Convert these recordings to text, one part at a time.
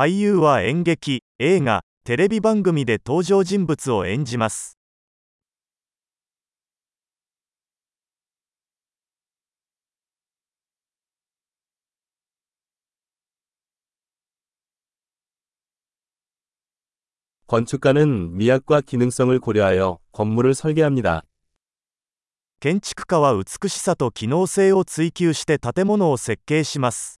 俳優は演劇、映画、テレビ番組で登場人物を演じます。 건축가는 미학과 기능성을 고려하여 건물을 설계합니다. 建築家は美しさと機能性を追求して建物を設計します。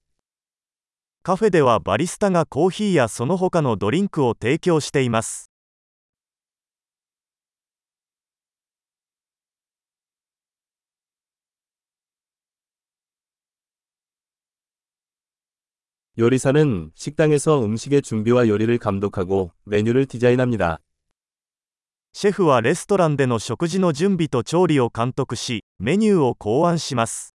カフェではバリスタがコーヒーやその他のドリンクを提供しています。 요리사는 식당에서 음식의 준비와 요리를 감독하고 메뉴를 디자인합니다. シェフはレストランでの食事の準備と調理を監督し、メニューを考案します。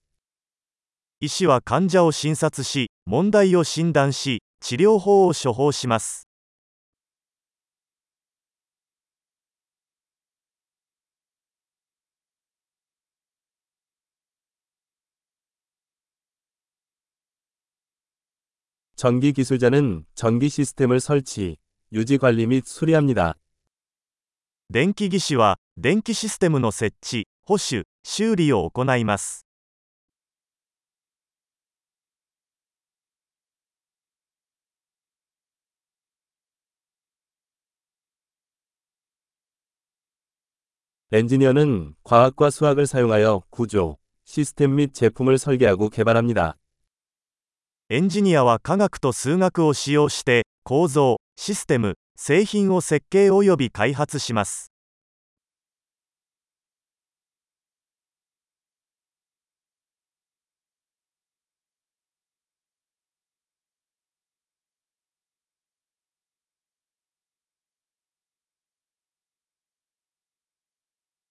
医師は患者を診察し、問題を診断し、治療法を処方します。 전기 기술자는 전기 시스템을 설치, 유지 관리 및 수리합니다. 電気技師は、電気システムの設置、保守、修理を行います。 엔지니어는 과학과 수학을 사용하여 구조, 시스템 및 제품을 설계하고 개발합니다. エンジニアは科学と数学を使用して、構造、システム、製品を設計及び開発します。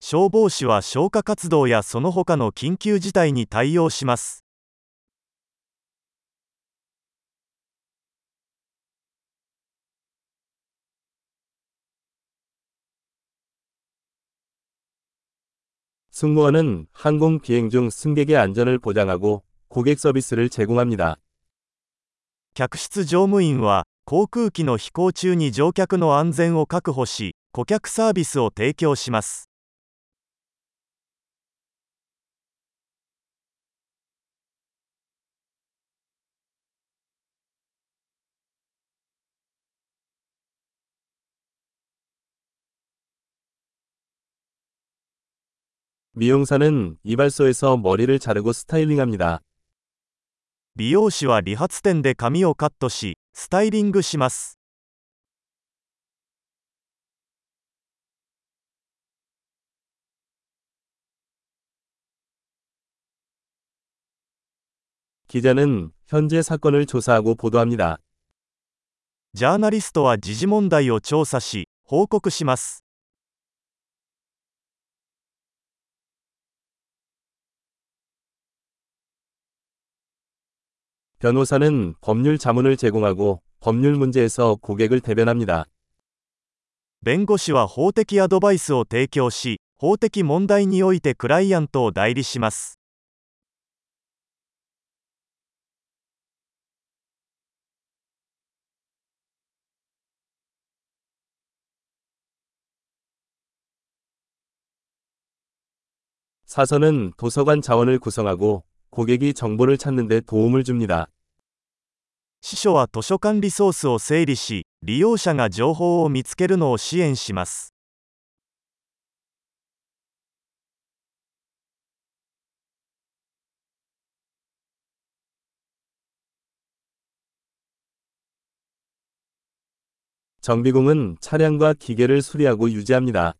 消防士は消火活動やその他の緊急事態に対応します。승무원은항공비행중승객의안전을보장하고고객서비스를제공합니 다. 客室乗務員は航空機の飛行中に乗客の安全を確保し顧客サービスを提供します。 미용사는 이발소에서 머리를 자르고 스타일링합니다. 美容師は理髪店で髪をカットしスタイリングします 기자는 현재 사건을 조사하고 보도합니다. ジャーナリストは時事問題を調査し報告します 변호사는 법률 자문을 제공하고 법률 문제에서 고객을 대변합니다. 弁護士は法的アドバイスを提供し法的問題においてクライアントを代理します 사서는 도서관 자원을 구성하고 고객이 정보를 찾는 데 도움을 줍니다. 司書は図書館リソースを整理し利用者が情報を見つけるのを支援します 정비공은 차량과 기계를 수리하고 유지합니다.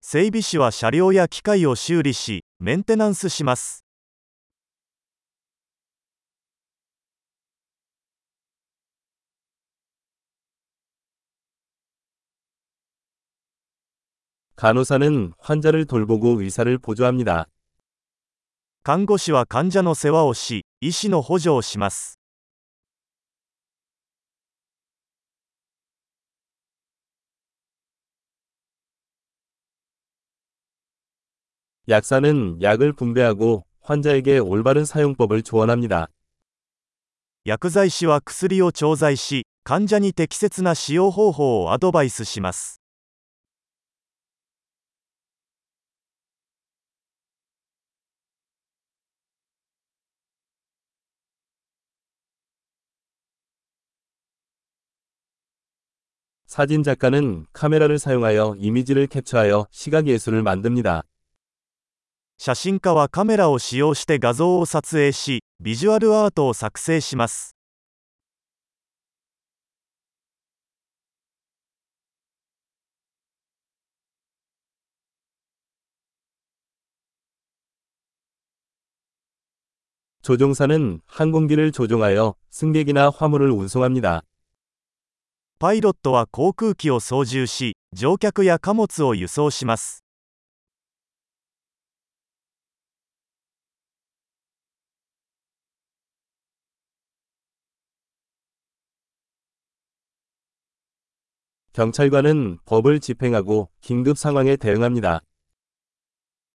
整備士は車両や機械を修理しメンテナンスします 간호사는 환자를 돌보고 의사를 보조합니다. 看護師は患者の世話をし医師の補助をします 약사는 약을 분배하고 환자에게 올바른 사용법을 조언합니다. 薬剤師は薬を調剤し患者に適切な使用方法をアドバイスします 사진 작가는 카메라를 사용하여 이미지를 캡처하여 시각 예술을 만듭니다. 写真家はカメラを使用して画像を撮影しビジュアルアートを作成します 조종사는 항공기를 조종하여 승객이나 화물을 운송합니다. パイロットは航空機を操縦し乗客や貨物を輸送します 경찰관은 법을 집행하고 긴급 상황에 대응합니다.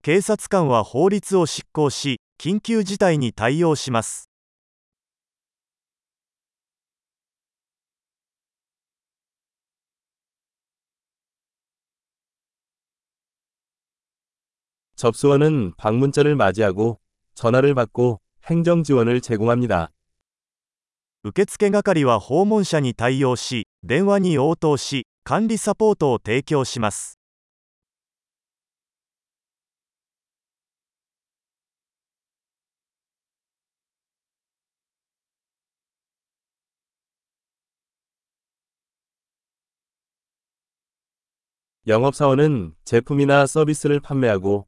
警察官は法律を執行し緊急事態に対応します 접수원은 방문자를 맞이하고 전화를 받고 행정 지원을 제공합니다. 受付係は訪問者に対応し電話に応答し管理サポートを提供します 영업사원은 제품이나 서비스를 판매하고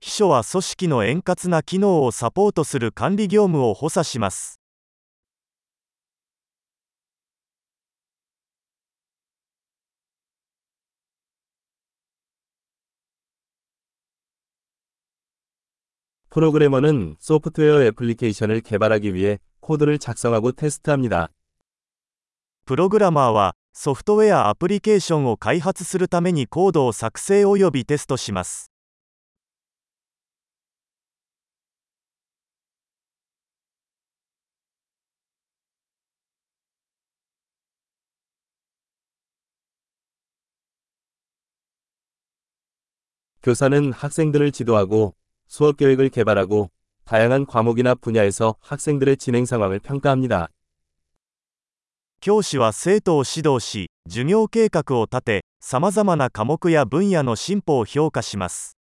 秘書は組織の円滑な機能をサポートする管理業務を補佐します。 프로그래머는 소프트웨어 애플리케이션을 개발하기 위해 코드를 작성하고 테스트합니다. プログラマーはソフトウェアアプリケーションを開発するためにコードを作成およびテストします。 교사는 학생들을 지도하고 수업 계획을 개발하고 다양한 과목이나 분야에서 학생들의 진행 상황을 평가합니다. 教師は生徒を指導し、授業計画を立て、さまざまな科目や分野の進歩を評価します。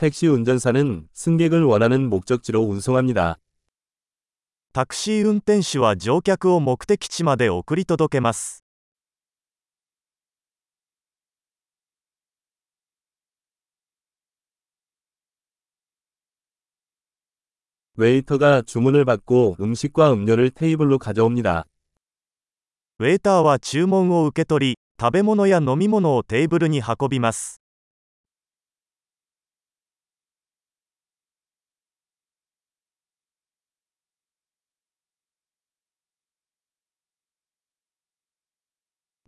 택시 운전사는 승객을 원하는 목적지로 운송합니다. タクシー運転手は乗客を目的地まで送り届けます。 웨이터가 주문을 받고 음식과 음료를 테이블로 가져옵니다. ウェーターは注文を受け取り、食べ物や飲み物をテーブルに運びます。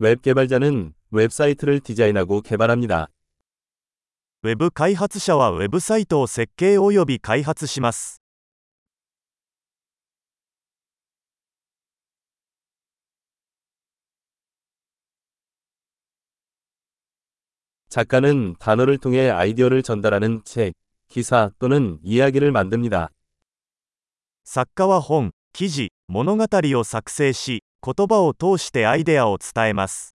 웹 개발자는 웹사이트를 디자인하고 개발합니다. ウェブ開発者はウェブサイトを設計および開発します。 작가는 단어를 통해 아이디어를 전달하는 책, 기사 또는 이야기를 만듭니다. 作家は本、記事、物語を作成し、 言葉を通してアイデアを伝えます。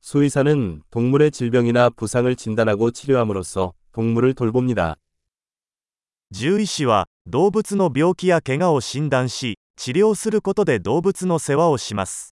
수의사는 동물의 질병이나 부상을 진단하고 치료함으로써 동물을 돌봅니다. 獣医師は動物の病気や怪我を診断し治療することで動物の世話をします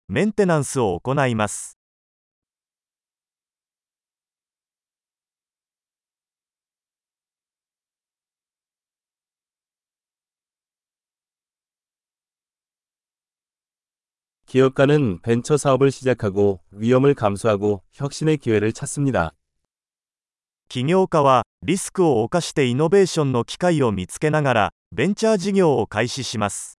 メンテナンスを行います 기업가는 벤처 사업을 시작하고 위험을 감수하고 혁신의 기회를 찾습니다. 起業家はリスクを冒してイノベーションの機会を見つけながらベンチャー事業を開始します